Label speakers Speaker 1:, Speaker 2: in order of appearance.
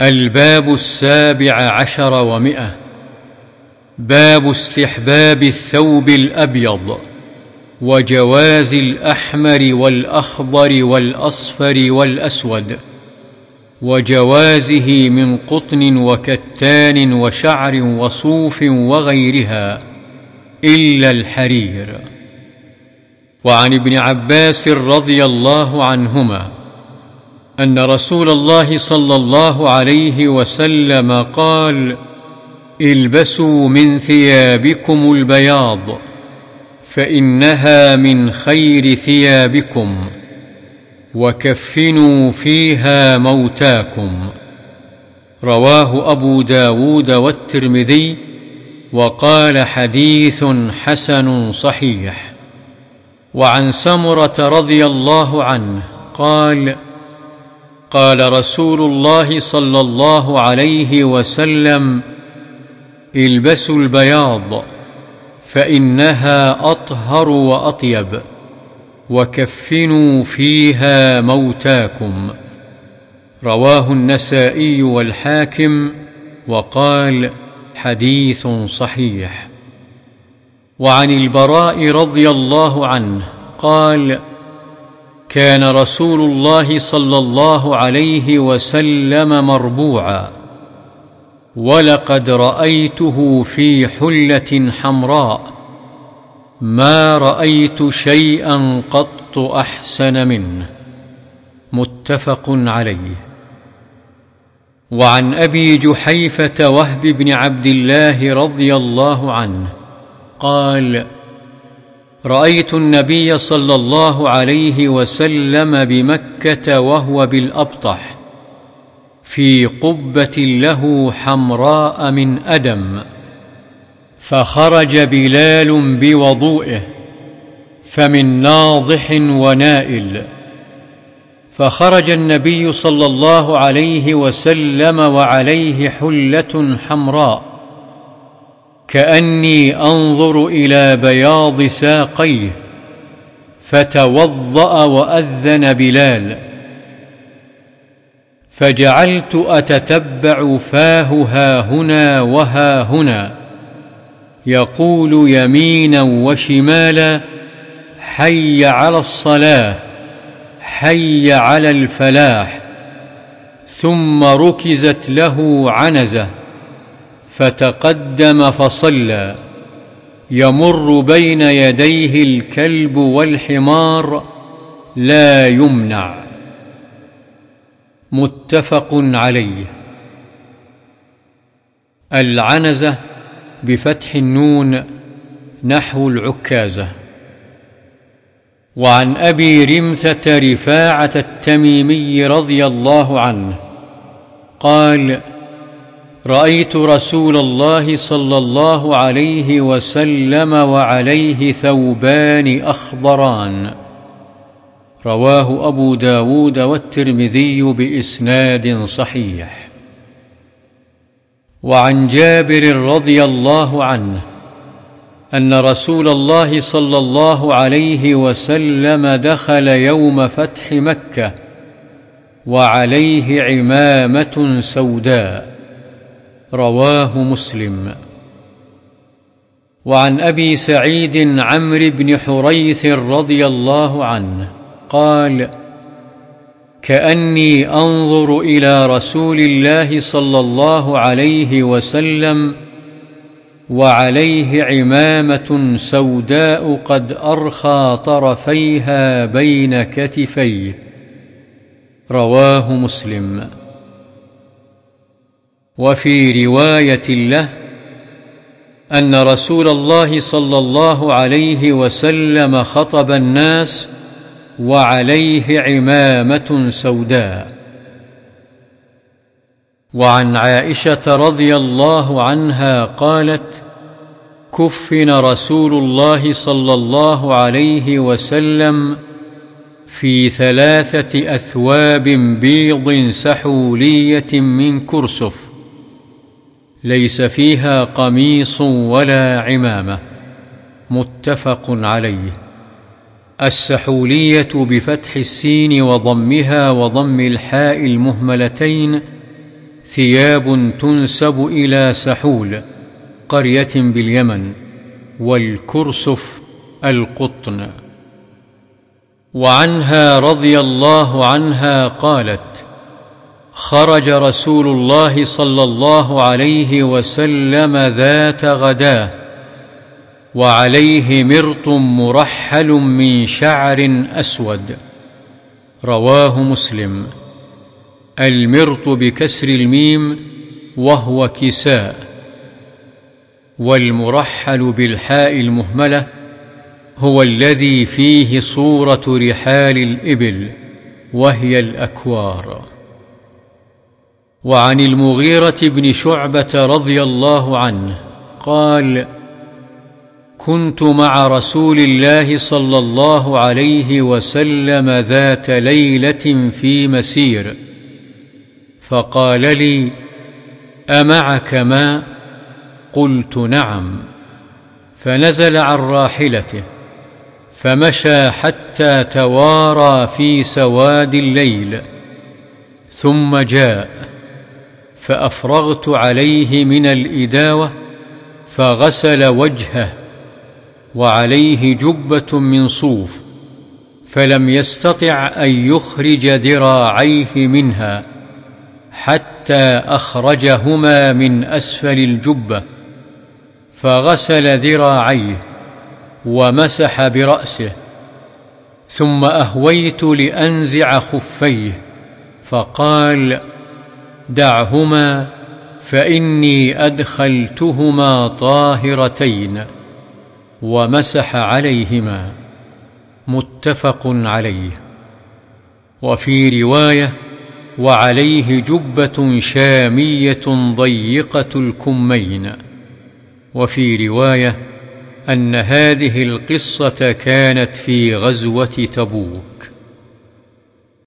Speaker 1: الباب السابع عشر ومئة. باب استحباب الثوب الأبيض وجواز الأحمر والأخضر والأصفر والأسود وجوازه من قطن وكتان وشعر وصوف وغيرها إلا الحرير. وعن ابن عباس رضي الله عنهما أن رسول الله صلى الله عليه وسلم قال البسوا من ثيابكم البياض فإنها من خير ثيابكم وكفنوا فيها موتاكم. رواه أبو داود والترمذي وقال حديث حسن صحيح. وعن سمرة رضي الله عنه قال قال رسول الله صلى الله عليه وسلم البسوا البياض فإنها أطهر وأطيب وكفنوا فيها موتاكم. رواه النسائي والحاكم وقال حديث صحيح. وعن البراء رضي الله عنه قال كان رسول الله صلى الله عليه وسلم مربوعا. ولقد رأيته في حلة حمراء. ما رأيت شيئا قط أحسن منه. متفق عليه. وعن أبي جحيفة وهب بن عبد الله رضي الله عنه قال رأيت النبي صلى الله عليه وسلم بمكة وهو بالأبطح في قبة له حمراء من أدم فخرج بلال بوضوئه فمن ناضح ونائل فخرج النبي صلى الله عليه وسلم وعليه حلة حمراء. كأني أنظر إلى بياض ساقيه فتوضأ وأذن بلال. فجعلت أتتبع فاه ها هنا وها هنا يقول يمينا وشمالا حي على الصلاة حي على الفلاح. ثم ركزت له عنزة. فتقدم فصلى يمر بين يديه الكلب والحمار لا يمنع. متفق عليه. العنزة بفتح النون نحو العكازة. وعن أبي رمثة رفاعة التميمي رضي الله عنه قال رأيت رسول الله صلى الله عليه وسلم وعليه ثوبان أخضران. رواه أبو داود والترمذي بإسناد صحيح. وعن جابر رضي الله عنه أن رسول الله صلى الله عليه وسلم دخل يوم فتح مكة وعليه عمامة سوداء. رواه مسلم. وعن أبي سعيد عمرو بن حريث رضي الله عنه قال كأني أنظر إلى رسول الله صلى الله عليه وسلم وعليه عمامة سوداء قد أرخى طرفيها بين كتفيه. رواه مسلم. وفي رواية له أن رسول الله صلى الله عليه وسلم خطب الناس وعليه عمامة سوداء. وعن عائشة رضي الله عنها قالت كفن رسول الله صلى الله عليه وسلم في ثلاثة أثواب بيض سحولية من كرسف. ليس فيها قميص ولا عمامة. متفق عليه. السحولية بفتح السين وضمها وضم الحاء المهملتين ثياب تنسب إلى سحول قرية باليمن والكرسف القطن. وعنها رضي الله عنها قالت خرج رسول الله صلى الله عليه وسلم ذات غداة وعليه مرط مرحل من شعر أسود. رواه مسلم. المرط بكسر الميم وهو كساء. والمرحل بالحاء المهملة هو الذي فيه صورة رحال الإبل وهي الأكوار. وعن المغيرة بن شعبة رضي الله عنه قال كنت مع رسول الله صلى الله عليه وسلم ذات ليلة في مسير فقال لي أمعك ماء قلت نعم. فنزل عن راحلته فمشى حتى توارى في سواد الليل ثم جاء فأفرغت عليه من الإداوة فغسل وجهه وعليه جبة من صوف فلم يستطع أن يخرج ذراعيه منها حتى أخرجهما من أسفل الجبة فغسل ذراعيه ومسح برأسه ثم أهويت لأنزع خفيه فقال دعهما فإني أدخلتهما طاهرتين ومسح عليهما متفق عليه وفي رواية وعليه جبة شامية ضيقة الكمين وفي رواية أن هذه القصة كانت في غزوة تبوك